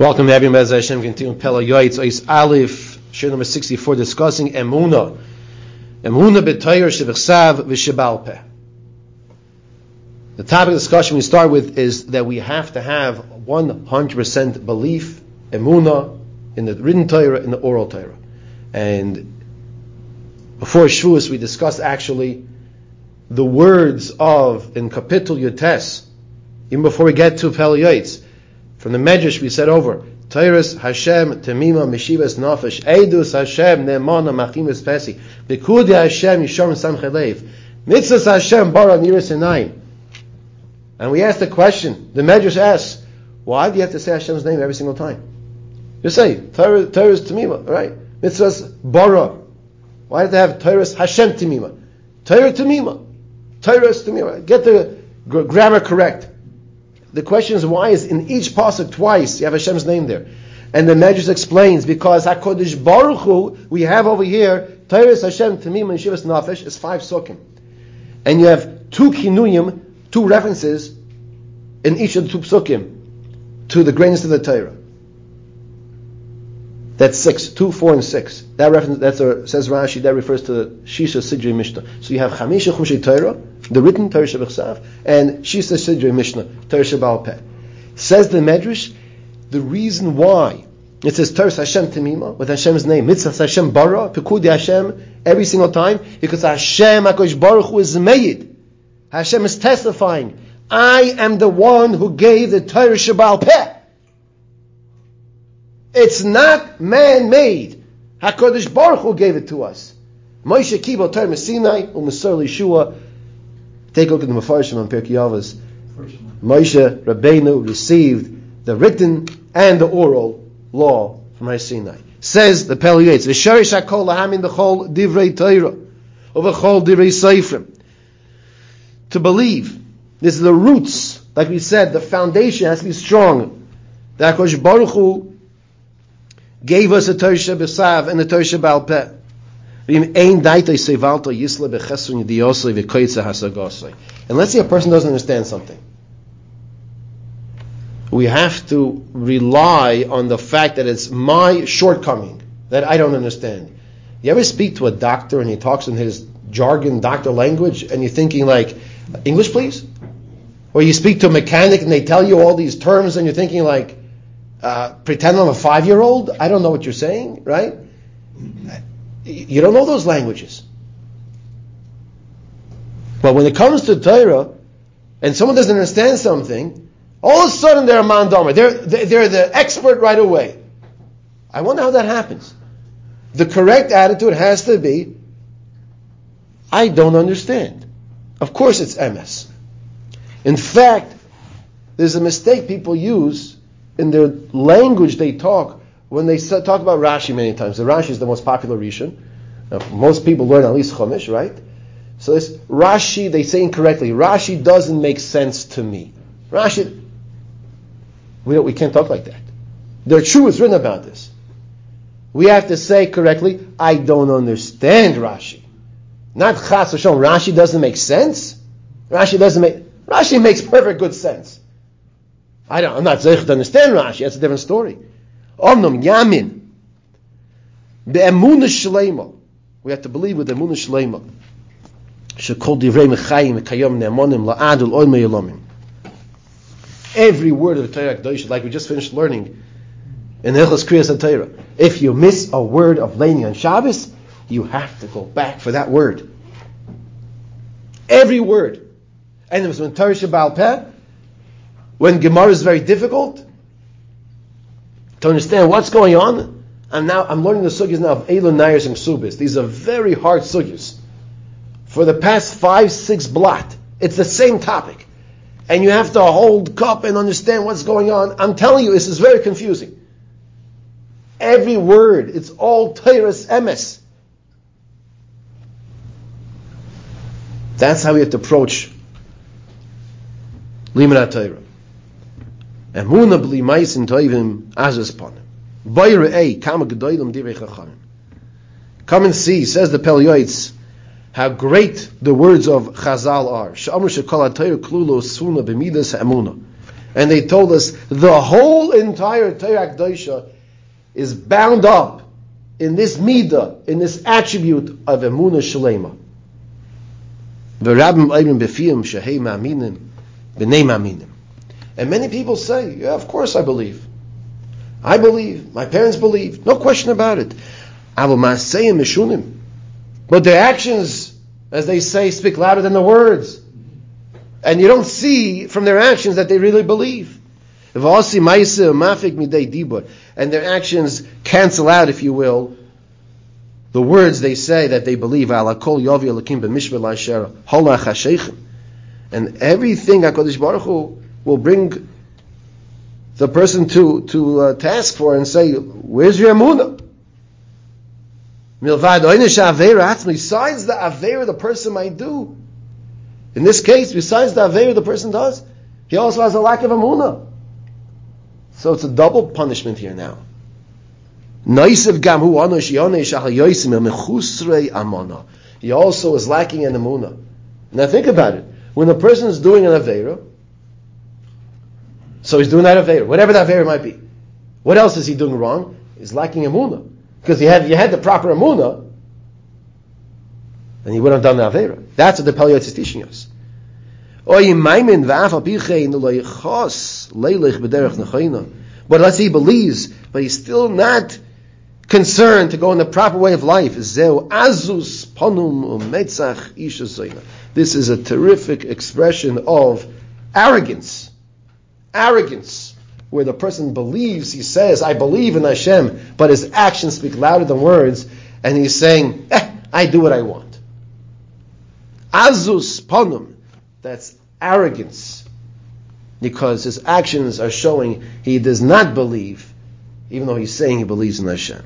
Welcome to having Bez Hashem continuing Pele Yoetz Ois Aleph Shir number 64 discussing Emuna. Emuna B'Tayr Shebichsav V'Shebalpeh The topic of discussion we start with is that we have to have 100% belief Emuna in the written Torah in the oral Torah. And before Shavuos we discussed actually the words of in Kapitel Yotes even before we get to Pele Yoetz from the Medrash we said over, Tyrus Hashem Temima Meshivas Nafesh Eidus Hashem Ne'mana Machimis Pesi Bekudi Hashem Yishom Samchelev Mitzvahs Hashem Bara Nira Sinai And we asked the question, the Medrash asks, why do you have to say Hashem's name every single time? You say, Tyrus Temima, right? Mitzvahs Bara. Why do you have Tyrus Hashem Temima? Tyrus Temima. Tyrus Temima. Get the grammar correct. The question is why is in each pasuk twice you have Hashem's name there, and the Medrash explains because Hakadosh Baruch Hu we have over here Tyrus Hashem Tamim and Shivas Nafesh is five sukim, and you have two kinuyim, two references in each of the two psukim to the greatness of the Torah. That's six, two, four, and six. That reference, that's a, says Rashi, that refers to Shisha Sidri Mishnah. So you have Chamisha Chumshi Torah, the written Torah Shabbat and Shisha Sidri Mishnah, Torah Shabbat. Says the Medrash, the reason why it says Torah Hashem Temima with Hashem's name, Mitzvah Hashem Bara, Pekudi Hashem every single time, because Hashem HaKadosh Baruch Hu is made. Hashem is testifying, I am the one who gave the Torah Shabbat Peh. It's not man-made. HaKadosh Baruch Hu gave it to us. Moshe Kibo Torah Sinai, Umasar Yeshua. Take a look at the Mefarshim on Pirkei Avos. Moshe Rabbeinu received the written and the oral law from Har Sinai. Says the Pele Yoetz, "V'sharish hakol lahamin b'chol divrei Torah, or b'chol divrei seifrim." To believe, this is the roots. Like we said, the foundation has to be strong. That HaKadosh Baruch Hu gave us a Torah Besav and a Torah Baal Peh. And let's say a person doesn't understand something. We have to rely on the fact that it's my shortcoming that I don't understand. You ever speak to a doctor and he talks in his jargon doctor language and you're thinking like, English please? Or you speak to a mechanic and they tell you all these terms and you're thinking like, uh, pretend I'm a five year old. I don't know what you're saying, right? You don't know those languages. But when it comes to Torah, and someone doesn't understand something, all of a sudden they're a mandama. They're, they're the expert right away. I wonder how that happens. The correct attitude has to be, I don't understand. Of course it's emes. In fact, there's a mistake people use in their language they talk when they talk about Rashi many times. The Rashi is the most popular Rishon. Most people learn at least Chumash, right? So this Rashi, they say incorrectly. Rashi doesn't make sense to me. Rashi, we we can't talk like that. There are truths written about this. We have to say correctly, I don't understand Rashi. Not Chas Hashem. Rashi doesn't make sense. Rashi doesn't make, Rashi makes perfect good sense. I don't, I'm not zeich to understand Rashi. That's a different story. Omnum yamin be'emunah shleima. We have to believe with emunah shleima. Shekol divrei mechayim kayom ne'amonim la'adul oy me'yolomim. Every word of the Torah Kedosh, like we just finished learning in Hilchos Kriyas Torah. If you miss a word of Leni on Shabbos, you have to go back for that word. Every word. And it was when Torah Sheba'al Peh, when Gemara is very difficult to understand what's going on. And now I'm learning the sugyas now of Elon Nayers and Subis. These are very hard sugyas. For the past five, six blot, it's the same topic. And you have to hold cup and understand what's going on. I'm telling you, this is very confusing. Every word, it's all Tyrus emes. That's how we have to approach Limanat Torah. Emuna bli meisin toivim azas panim. Vayre ei kama gedoilim divrei chachamim. Come and see, says the Pele Yoetz, how great the words of Chazal are. Sh'amr shekol ha-Torah klulo suna b'midas ha'emuna. And they told us the whole entire Torah Kedosha is bound up in this midah, in this attribute of emuna shalema. And many people say, yeah, of course I believe. I believe. My parents believe. No question about it. But their actions, as they say, speak louder than the words. And you don't see from their actions that they really believe. And their actions cancel out, if you will, the words they say that they believe. And everything HaKadosh Baruch Hu will bring the person to, to uh, task for and say, where's your emunah? Besides the Aveira the person might do, in this case, besides the Aveira the person does, he also has a lack of Amunah. So it's a double punishment here now. He also is lacking in Amunah. Now think about it. When a person is doing an Aveira, so he's doing that Aveira, whatever that Aveira might be. What else is he doing wrong? He's lacking Amunah. Because he had, had the proper Amunah, then he wouldn't have done the Avera. That's what the Pele Yoetz is teaching us. But let's say he believes, but he's still not concerned to go in the proper way of life. This is a terrific expression of arrogance. Arrogance where the person believes, he says, I believe in Hashem, but his actions speak louder than words, and he's saying, eh, I do what I want. Azus panum, that's arrogance, because his actions are showing he does not believe, even though he's saying he believes in Hashem.